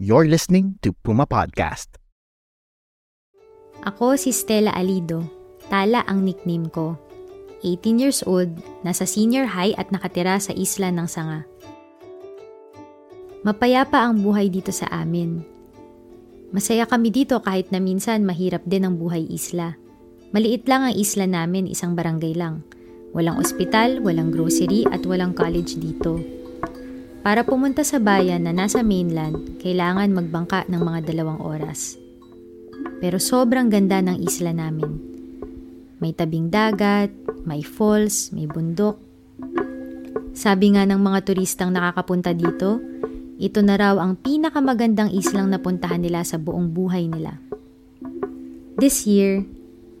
You're listening to Puma Podcast. Ako si Stella Alido. Tala ang nickname ko. 18 years old, nasa senior high at nakatira sa isla ng Sanga. Mapayapa ang buhay dito sa amin. Masaya kami dito kahit na minsan mahirap din ang buhay isla. Maliit lang ang isla namin, isang barangay lang. Walang ospital, walang grocery at walang college dito. Para pumunta sa bayan na nasa mainland, kailangan magbangka ng mga dalawang oras. Pero sobrang ganda ng isla namin. May tabing dagat, may falls, may bundok. Sabi nga ng mga turistang nakakapunta dito, ito na raw ang pinakamagandang islang napuntahan nila sa buong buhay nila. This year,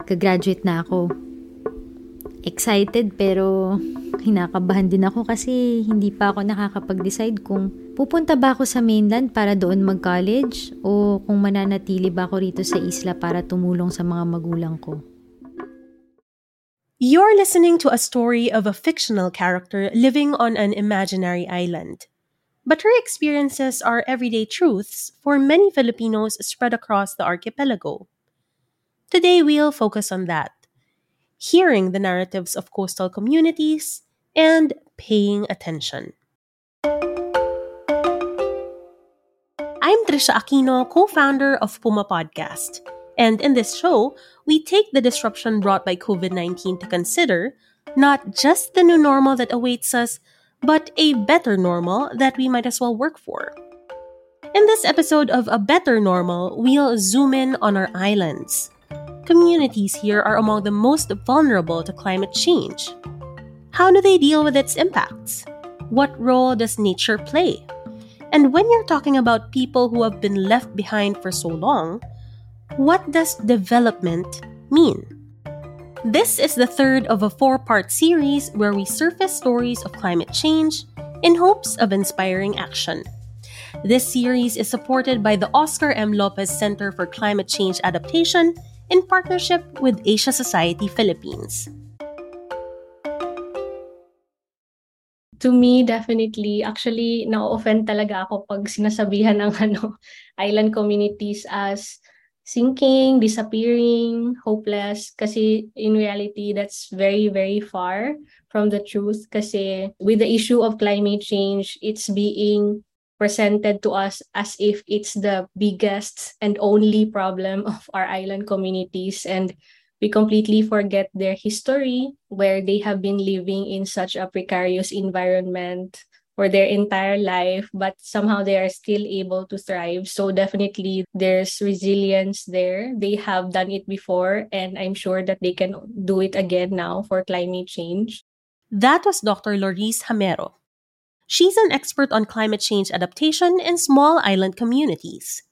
gagraduate na ako. Excited pero kinakabahan din ako kasi hindi pa ako nakakapag-decide kung pupunta ba ako sa mainland para doon mag-college o kung mananatili ba ako rito sa isla para tumulong sa mga magulang ko. You're listening to a story of a fictional character living on an imaginary island. But her experiences are everyday truths for many Filipinos spread across the archipelago. Today, we'll focus on that hearing the narratives of coastal communities, and paying attention. I'm Trisha Aquino, co founder of Puma Podcast. And in this show, we take the disruption brought by COVID 19 to consider not just the new normal that awaits us, but a better normal that we might as well work for. In this episode of A Better Normal, we'll zoom in on our islands communities here are among the most vulnerable to climate change. How do they deal with its impacts? What role does nature play? And when you're talking about people who have been left behind for so long, what does development mean? This is the third of a four part series where we surface stories of climate change in hopes of inspiring action. This series is supported by the Oscar M. Lopez Center for Climate Change Adaptation in partnership with Asia Society Philippines. To me, definitely, actually, na-offend talaga ako pag sinasabihan ng ano, island communities as sinking, disappearing, hopeless. Kasi in reality, that's very, very far from the truth. Kasi with the issue of climate change, it's being presented to us as if it's the biggest and only problem of our island communities and we completely forget their history where they have been living in such a precarious environment for their entire life but somehow they are still able to thrive. So definitely there's resilience there. They have done it before and i'm sure that they can do it again now for climate change. That was dr Loris Hamero. She's an expert on climate change adaptation in small island communities.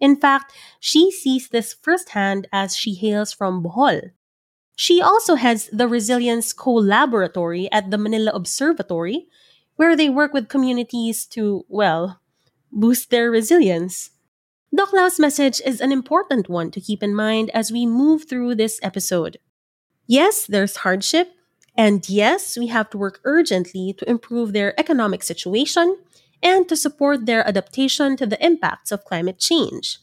In fact, she sees this firsthand as she hails from Bohol. She also heads the Resilience Co-Laboratory at the Manila Observatory, where they work with communities to, well, boost their resilience. Doc Lau's message is an important one to keep in mind as we move through this episode. Yes, there's hardship, and yes, we have to work urgently to improve their economic situation and to support their adaptation to the impacts of climate change.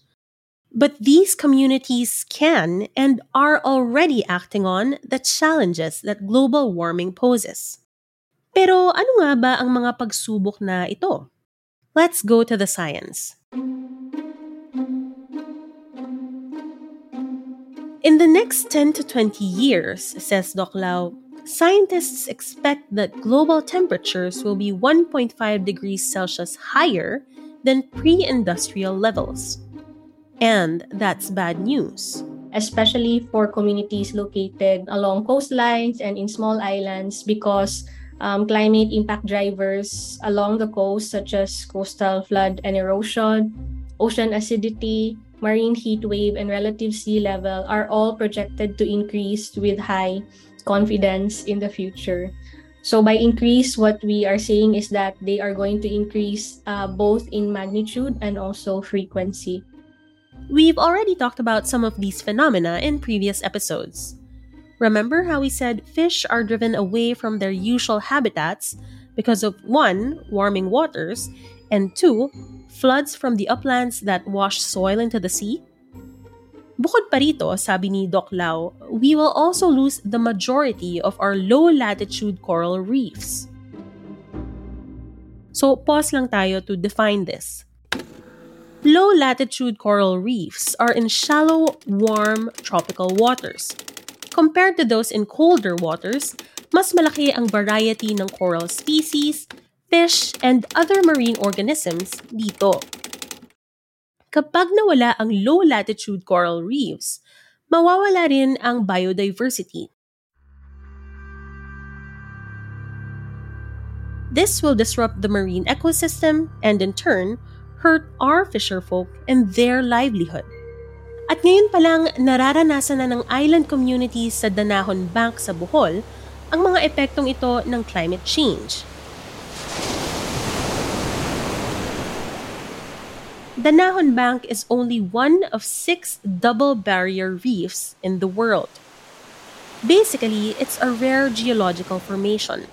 But these communities can and are already acting on the challenges that global warming poses. Pero ano nga ba ang mga pagsubok na ito? Let's go to the science. In the next 10 to 20 years, says Doc Lau, scientists expect that global temperatures will be 1.5 degrees Celsius higher than pre industrial levels. And that's bad news. Especially for communities located along coastlines and in small islands, because um, climate impact drivers along the coast, such as coastal flood and erosion, ocean acidity, marine heat wave, and relative sea level, are all projected to increase with high confidence in the future. So by increase, what we are saying is that they are going to increase uh, both in magnitude and also frequency. We've already talked about some of these phenomena in previous episodes. Remember how we said fish are driven away from their usual habitats because of one, warming waters, and two, floods from the uplands that wash soil into the sea? Bukod pa rito, sabi ni Doc Lau, we will also lose the majority of our low-latitude coral reefs. So, pause lang tayo to define this. Low-latitude coral reefs are in shallow, warm, tropical waters. Compared to those in colder waters, mas malaki ang variety ng coral species, fish, and other marine organisms dito. Kapag nawala ang low-latitude coral reefs, mawawala rin ang biodiversity. This will disrupt the marine ecosystem and in turn, hurt our fisherfolk and their livelihood. At ngayon pa lang nararanasan na ng island communities sa Danahon Bank sa Bohol ang mga epektong ito ng climate change. Danahon Bank is only one of six double barrier reefs in the world. Basically, it's a rare geological formation.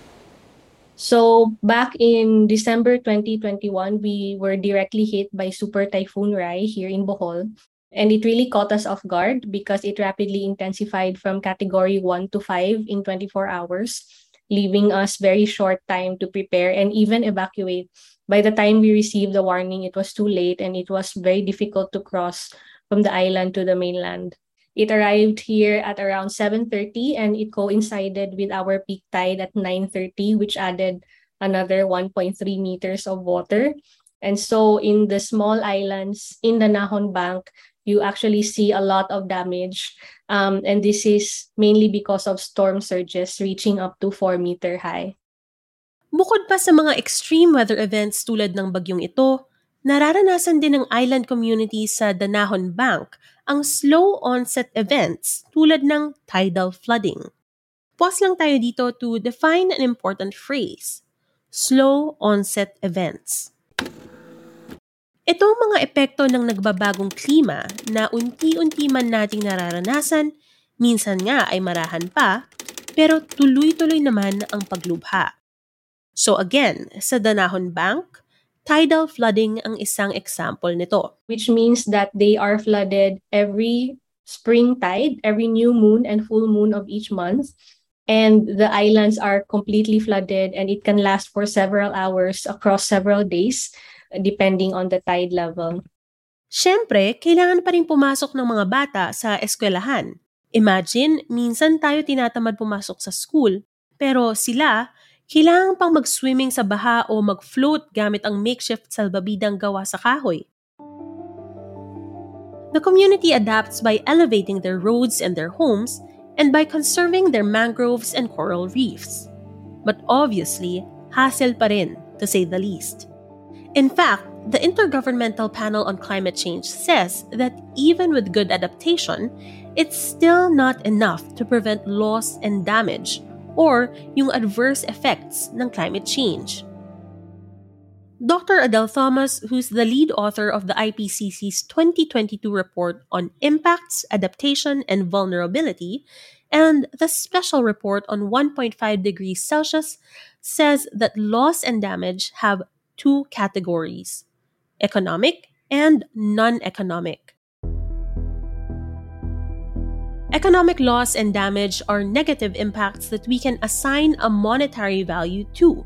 So back in December 2021, we were directly hit by Super Typhoon Rai here in Bohol. And it really caught us off guard because it rapidly intensified from category 1 to 5 in 24 hours, leaving us very short time to prepare and even evacuate by the time we received the warning, it was too late and it was very difficult to cross from the island to the mainland. It arrived here at around 7:30 and it coincided with our peak tide at 9:30 which added another 1.3 meters of water. And so in the small islands in the Nahon Bank, you actually see a lot of damage. Um, and this is mainly because of storm surges reaching up to 4 meter high. Bukod pa sa mga extreme weather events tulad ng bagyong ito, nararanasan din ng island community sa Danahon Bank ang slow onset events tulad ng tidal flooding. Pause lang tayo dito to define an important phrase, slow onset events. Ito ang mga epekto ng nagbabagong klima na unti-unti man nating nararanasan, minsan nga ay marahan pa, pero tuloy-tuloy naman ang paglubha. So again, sa Danahon Bank, tidal flooding ang isang example nito. Which means that they are flooded every spring tide, every new moon and full moon of each month. And the islands are completely flooded and it can last for several hours across several days depending on the tide level. Siyempre, kailangan pa rin pumasok ng mga bata sa eskwelahan. Imagine, minsan tayo tinatamad pumasok sa school, pero sila, kailangan pang mag-swimming sa baha o mag-float gamit ang makeshift salbabidang gawa sa kahoy. The community adapts by elevating their roads and their homes and by conserving their mangroves and coral reefs. But obviously, hassle pa rin, to say the least. In fact, the Intergovernmental Panel on Climate Change says that even with good adaptation, it's still not enough to prevent loss and damage or yung adverse effects ng climate change. Dr. Adele Thomas, who's the lead author of the IPCC's 2022 report on impacts, adaptation, and vulnerability, and the special report on 1.5 degrees Celsius, says that loss and damage have two categories economic and non economic. Economic loss and damage are negative impacts that we can assign a monetary value to.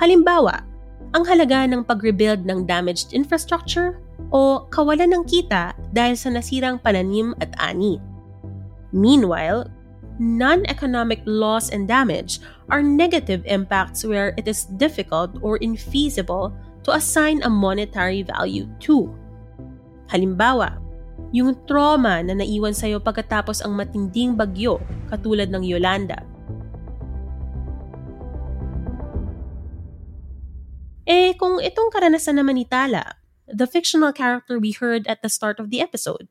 Halimbawa, ang halaga ng pag-rebuild ng damaged infrastructure o kawalan ng kita dahil sa nasirang pananim at ani. Meanwhile, non-economic loss and damage are negative impacts where it is difficult or infeasible to assign a monetary value to. Halimbawa, yung trauma na naiwan sa'yo pagkatapos ang matinding bagyo katulad ng Yolanda. Eh, kung itong karanasan naman ni Tala, the fictional character we heard at the start of the episode.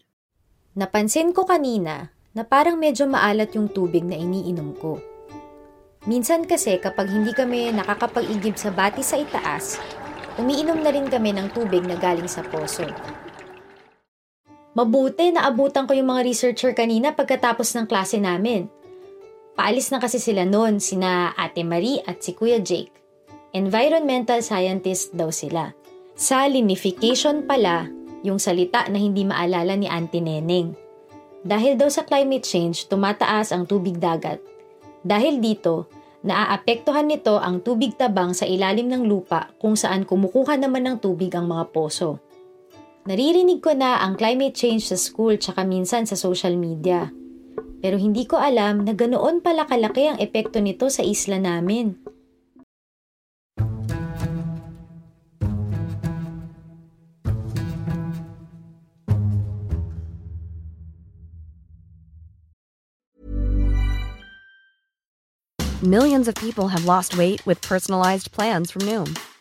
Napansin ko kanina na parang medyo maalat yung tubig na iniinom ko. Minsan kasi kapag hindi kami nakakapag-igib sa bati sa itaas, umiinom na rin kami ng tubig na galing sa poso. Mabuti na abutan ko yung mga researcher kanina pagkatapos ng klase namin. Paalis na kasi sila noon, sina Ate Marie at si Kuya Jake. Environmental scientist daw sila. Salinification pala yung salita na hindi maalala ni Auntie Neneng. Dahil daw sa climate change, tumataas ang tubig dagat. Dahil dito, naaapektuhan nito ang tubig tabang sa ilalim ng lupa kung saan kumukuha naman ng tubig ang mga poso. Naririnig ko na ang climate change sa school tsaka minsan sa social media. Pero hindi ko alam na ganoon pala kalaki ang epekto nito sa isla namin. Millions of people have lost weight with personalized plans from Noom,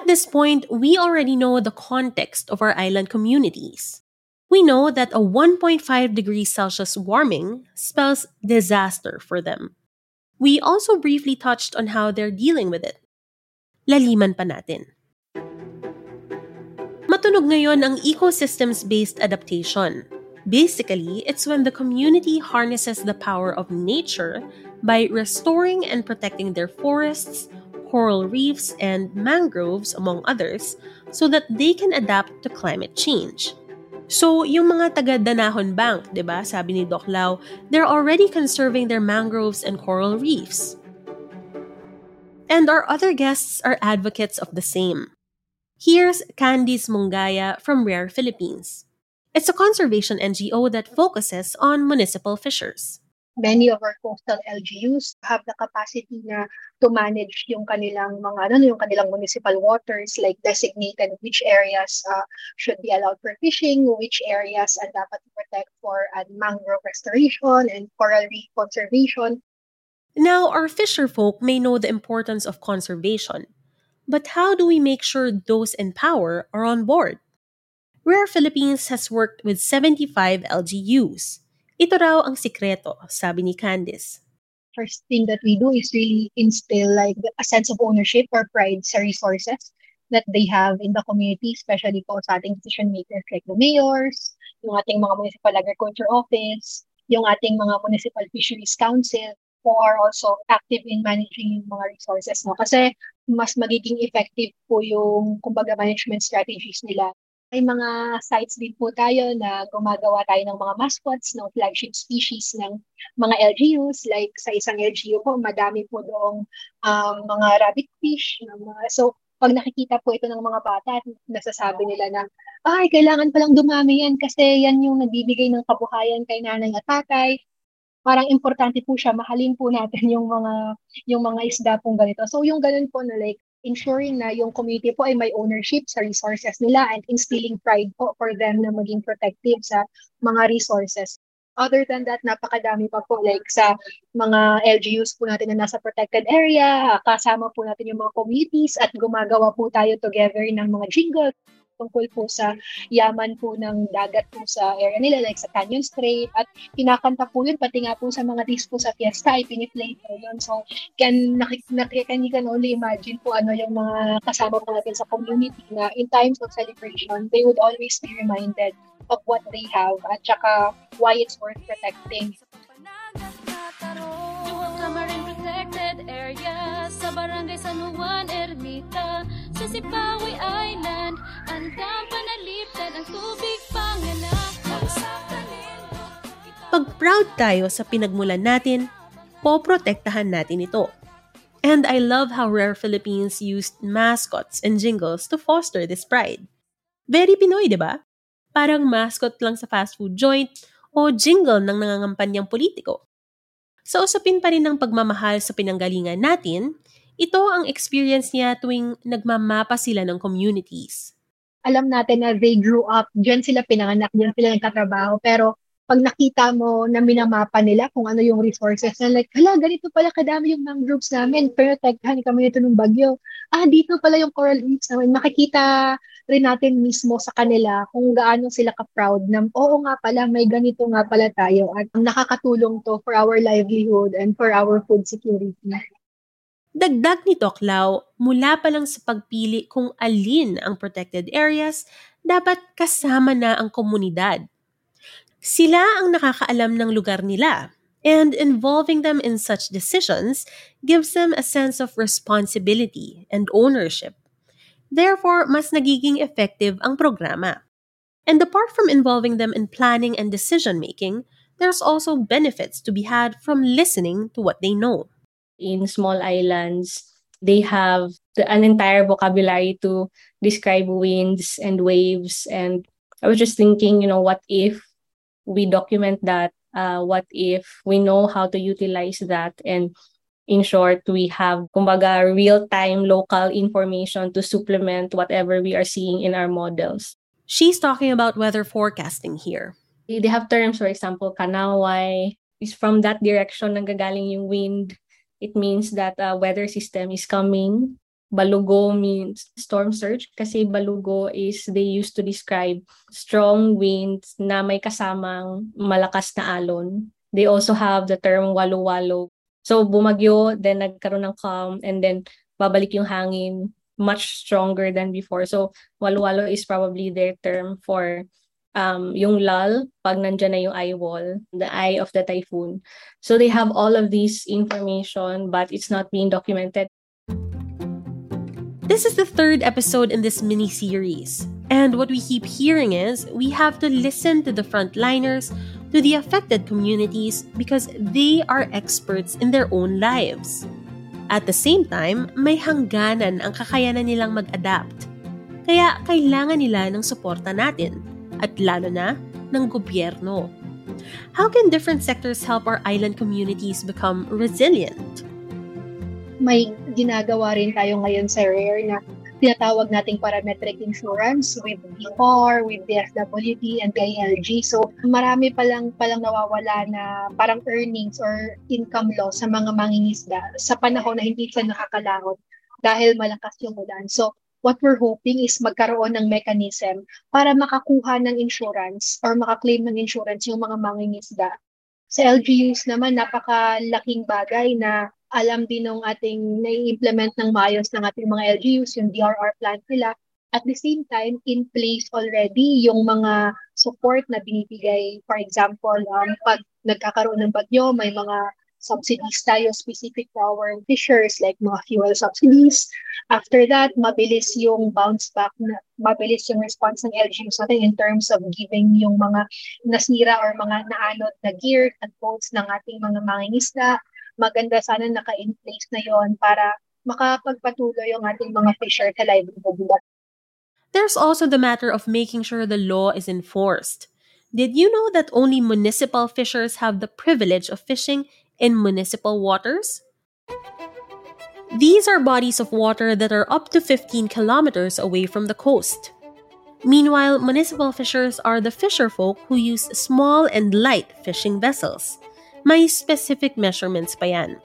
At this point, we already know the context of our island communities. We know that a 1.5 degrees Celsius warming spells disaster for them. We also briefly touched on how they're dealing with it. Laliman pa natin. Matunog ngayon ang ecosystems-based adaptation. Basically, it's when the community harnesses the power of nature by restoring and protecting their forests, coral reefs, and mangroves, among others, so that they can adapt to climate change. So, yung mga taga Danahon Bank, 'di ba? Sabi ni Doc Lau, they're already conserving their mangroves and coral reefs. And our other guests are advocates of the same. Here's Candice Mungaya from Rare Philippines. It's a conservation NGO that focuses on municipal fishers. many of our coastal LGUs have the capacity na to manage yung kanilang mga ano yung kanilang municipal waters like designated which areas uh, should be allowed for fishing, which areas are dapat protect for uh, mangrove restoration and coral reef conservation. Now, our fisher folk may know the importance of conservation, but how do we make sure those in power are on board? Rare Philippines has worked with 75 LGUs. Ito raw ang sikreto, sabi ni Candice. First thing that we do is really instill like a sense of ownership or pride sa resources that they have in the community, especially po sa ating decision makers like the mayors, yung ating mga municipal agriculture office, yung ating mga municipal fisheries council, who are also active in managing yung mga resources. No? Kasi mas magiging effective po yung kumbaga management strategies nila may mga sites din po tayo na gumagawa tayo ng mga mascots ng flagship species ng mga LGUs. Like sa isang LGU po, madami po doong um, mga rabbit fish. Mga, so, pag nakikita po ito ng mga bata, nasasabi nila na, ay, kailangan palang dumami yan kasi yan yung nagbibigay ng kabuhayan kay nanay at tatay. Parang importante po siya, mahalin po natin yung mga yung mga isda pong ganito. So yung ganun po na like ensuring na yung community po ay may ownership sa resources nila and instilling pride po for them na maging protective sa mga resources. Other than that, napakadami pa po like sa mga LGUs po natin na nasa protected area, kasama po natin yung mga communities at gumagawa po tayo together ng mga jingle. Tungkol po sa yaman po ng dagat po sa area nila, like sa Canyon Strait. At kinakanta po yun, pati nga po sa mga disco sa fiesta, ay piniplay po yun. So, can, nakik, nakik, can, you only imagine po ano yung mga kasama po natin sa community na in times of celebration, they would always be reminded of what they have at saka why it's worth protecting. Barangay San Juan, Ermita sa Sipawi Island Andang panalipdan ang tubig panganak Pag proud tayo sa pinagmulan natin, poprotektahan natin ito. And I love how Rare Philippines used mascots and jingles to foster this pride. Very Pinoy, di ba? Parang mascot lang sa fast food joint o jingle ng nangangampanyang politiko. Sa usapin pa rin ng pagmamahal sa pinanggalingan natin, ito ang experience niya tuwing nagmamapa sila ng communities. Alam natin na they grew up, dyan sila pinanganak, dyan sila nagkatrabaho, pero pag nakita mo na minamapa nila kung ano yung resources na like, hala, ganito pala kadami yung mangroves namin, pero taghan kami nito ng bagyo. Ah, dito pala yung coral reefs namin. Makikita rin natin mismo sa kanila kung gaano sila ka-proud na, oo nga pala, may ganito nga pala tayo at nakakatulong to for our livelihood and for our food security. Dagdag ni Toklaw, mula pa lang sa pagpili kung alin ang protected areas, dapat kasama na ang komunidad sila ang nakakaalam ng lugar nila, and involving them in such decisions gives them a sense of responsibility and ownership. Therefore, mas nagiging effective ang programa. And apart from involving them in planning and decision making, there's also benefits to be had from listening to what they know. In small islands, they have the, an entire vocabulary to describe winds and waves. And I was just thinking, you know, what if we document that? Uh, what if we know how to utilize that? And in short we have kumbaga real-time local information to supplement whatever we are seeing in our models. She's talking about weather forecasting here. They have terms for example kanaway. Is from that direction nanggagaling yung wind it means that a weather system is coming Balugo means storm surge kasi balugo is they used to describe strong winds na may kasamang malakas na alon. They also have the term walo-walo. So bumagyo, then nagkaroon ng calm, and then babalik yung hangin much stronger than before. So walo-walo is probably their term for um, yung lull pag nandyan na yung eye wall, the eye of the typhoon. So they have all of this information but it's not being documented. This is the third episode in this mini series. And what we keep hearing is we have to listen to the frontliners, to the affected communities, because they are experts in their own lives. At the same time, may hangganan ang kakayanan nilang mag-adapt. Kaya kailangan nila ng suporta natin, at lalo na ng gobyerno. How can different sectors help our island communities become resilient? may ginagawa rin tayo ngayon sa RARE na tinatawag nating parametric insurance with BFAR, with DSWD, and PILG. So, marami palang, palang nawawala na parang earnings or income loss sa mga mangingisda sa panahon na hindi sila nakakalahot dahil malakas yung ulan. So, what we're hoping is magkaroon ng mechanism para makakuha ng insurance or makaklaim ng insurance yung mga mangingisda. Sa LGUs naman, napakalaking bagay na alam din ng ating nai-implement ng maayos ng ating mga LGUs, yung DRR plan nila. At the same time, in place already yung mga support na binibigay. For example, um, pag nagkakaroon ng bagyo, may mga subsidies tayo specific to our fishers like mga fuel subsidies. After that, mabilis yung bounce back, na, mabilis yung response ng LGUs natin in terms of giving yung mga nasira or mga naanod na gear at boats ng ating mga mangingisda maganda sana naka-in place na yon para makapagpatuloy yung ating mga fisher sa livelihood nila. There's also the matter of making sure the law is enforced. Did you know that only municipal fishers have the privilege of fishing in municipal waters? These are bodies of water that are up to 15 kilometers away from the coast. Meanwhile, municipal fishers are the fisherfolk who use small and light fishing vessels. May specific measurements pa yan.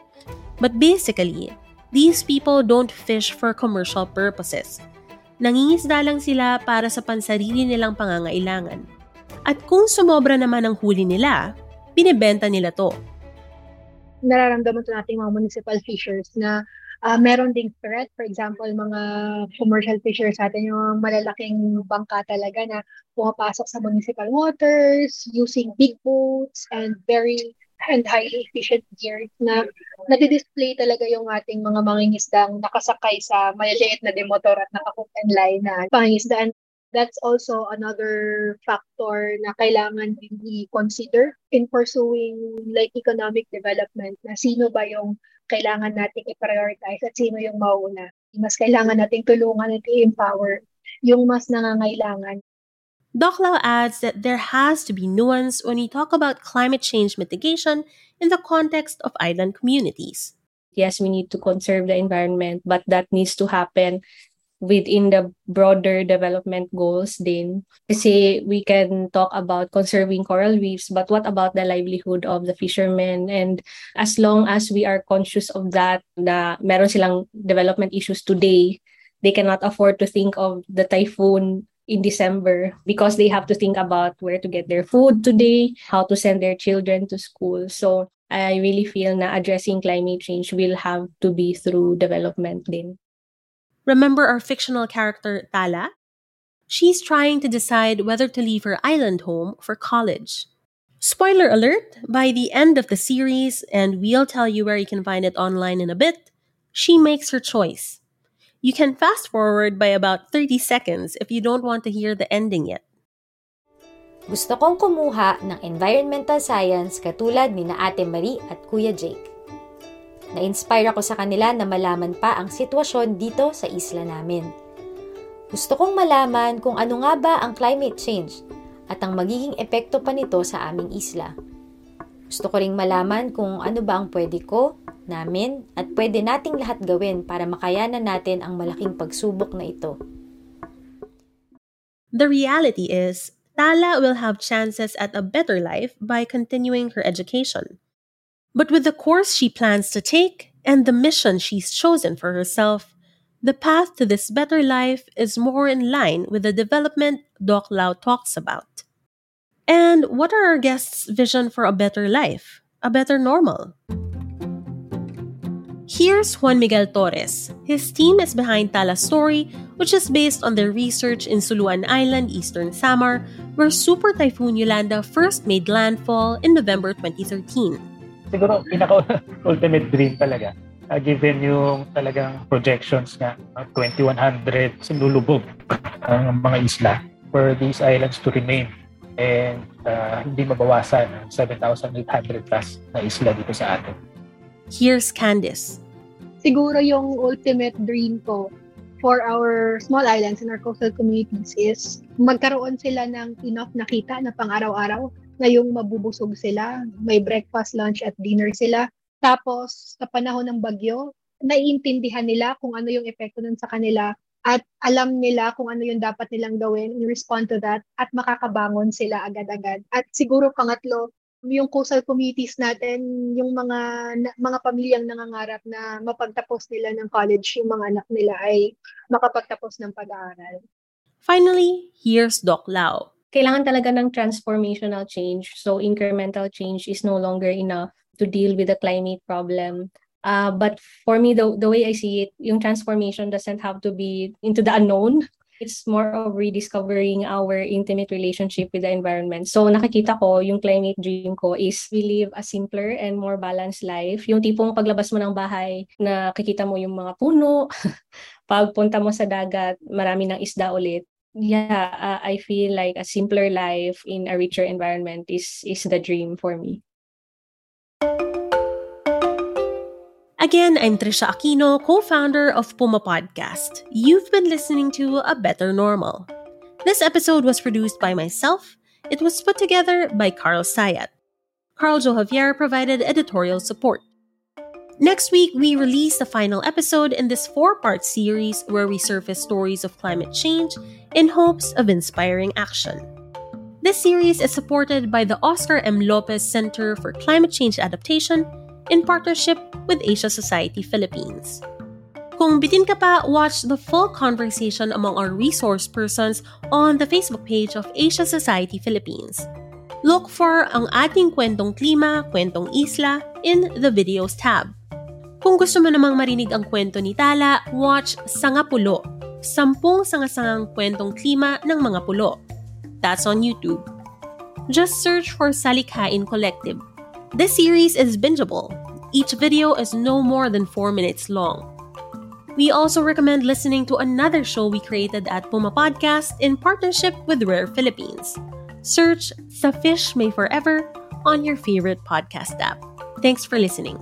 But basically, these people don't fish for commercial purposes. nangingisda lang sila para sa pansarili nilang pangangailangan. At kung sumobra naman ang huli nila, binebenta nila to. Nararamdaman to nating mga municipal fishers na uh, meron ding threat. For example, mga commercial fishers natin, yung malalaking bangka talaga na pumapasok sa municipal waters, using big boats and very and highly efficient gear na nadi-display talaga yung ating mga mangingisdang nakasakay sa maliliit na demotor at nakahook and line na pangingisdaan. That's also another factor na kailangan din i-consider in pursuing like economic development na sino ba yung kailangan nating i-prioritize at sino yung mauna. Mas kailangan nating tulungan at i-empower yung mas nangangailangan Doc Lau adds that there has to be nuance when we talk about climate change mitigation in the context of island communities. Yes, we need to conserve the environment, but that needs to happen within the broader development goals din. Kasi we can talk about conserving coral reefs, but what about the livelihood of the fishermen? And as long as we are conscious of that, na meron silang development issues today, they cannot afford to think of the typhoon in December because they have to think about where to get their food today, how to send their children to school. So I really feel na addressing climate change will have to be through development din. Remember our fictional character Tala? She's trying to decide whether to leave her island home for college. Spoiler alert, by the end of the series, and we'll tell you where you can find it online in a bit, she makes her choice. You can fast forward by about 30 seconds if you don't want to hear the ending yet. Gusto kong kumuha ng environmental science katulad ni na Ate Marie at Kuya Jake. Na-inspire ako sa kanila na malaman pa ang sitwasyon dito sa isla namin. Gusto kong malaman kung ano nga ba ang climate change at ang magiging epekto pa nito sa aming isla. Gusto ko ring malaman kung ano ba ang pwede ko namin at pwede nating lahat gawin para makayanan natin ang malaking pagsubok na ito. The reality is, Tala will have chances at a better life by continuing her education. But with the course she plans to take and the mission she's chosen for herself, the path to this better life is more in line with the development Doc Lau talks about. And what are our guests' vision for a better life, a better normal? Here's Juan Miguel Torres. His team is behind Tala's story, which is based on their research in Suluan Island, Eastern Samar, where Super Typhoon Yolanda first made landfall in November 2013. Siguro, pinaka-ultimate dream talaga. Uh, given yung talagang projections na uh, 2,100 sinulubog ang mga isla for these islands to remain and uh, hindi mabawasan 7,800 plus na isla dito sa atin. Here's Candice. Siguro yung ultimate dream ko for our small islands and our coastal communities is magkaroon sila ng enough nakita na pang-araw-araw na yung mabubusog sila, may breakfast, lunch at dinner sila. Tapos sa panahon ng bagyo, naiintindihan nila kung ano yung epekto nun sa kanila at alam nila kung ano yung dapat nilang gawin in respond to that at makakabangon sila agad-agad. At siguro pangatlo, yung coastal communities natin, yung mga mga pamilyang nangangarap na mapagtapos nila ng college, yung mga anak nila ay makapagtapos ng pag-aaral. Finally, here's Doc Lau. Kailangan talaga ng transformational change. So incremental change is no longer enough to deal with the climate problem. Uh, but for me, the, the way I see it, yung transformation doesn't have to be into the unknown. It's more of rediscovering our intimate relationship with the environment. So nakikita ko, yung climate dream ko is we live a simpler and more balanced life. Yung tipong paglabas mo ng bahay, nakikita mo yung mga puno, pagpunta mo sa dagat, marami ng isda ulit. Yeah, uh, I feel like a simpler life in a richer environment is is the dream for me. Again, I'm Trisha Aquino, co founder of Puma Podcast. You've been listening to A Better Normal. This episode was produced by myself. It was put together by Carl Sayat. Carl Jo Javier provided editorial support. Next week, we release the final episode in this four part series where we surface stories of climate change in hopes of inspiring action. This series is supported by the Oscar M. Lopez Center for Climate Change Adaptation in partnership with Asia Society Philippines. Kung bitin ka pa, watch the full conversation among our resource persons on the Facebook page of Asia Society Philippines. Look for ang ating kwentong klima, kwentong isla in the videos tab. Kung gusto mo namang marinig ang kwento ni Tala, watch Sangapulo, sampung sangasangang kwentong klima ng mga pulo. That's on YouTube. Just search for Salikhain Collective. This series is bingeable. Each video is no more than 4 minutes long. We also recommend listening to another show we created at Puma Podcast in partnership with Rare Philippines. Search Sa Fish May Forever on your favorite podcast app. Thanks for listening.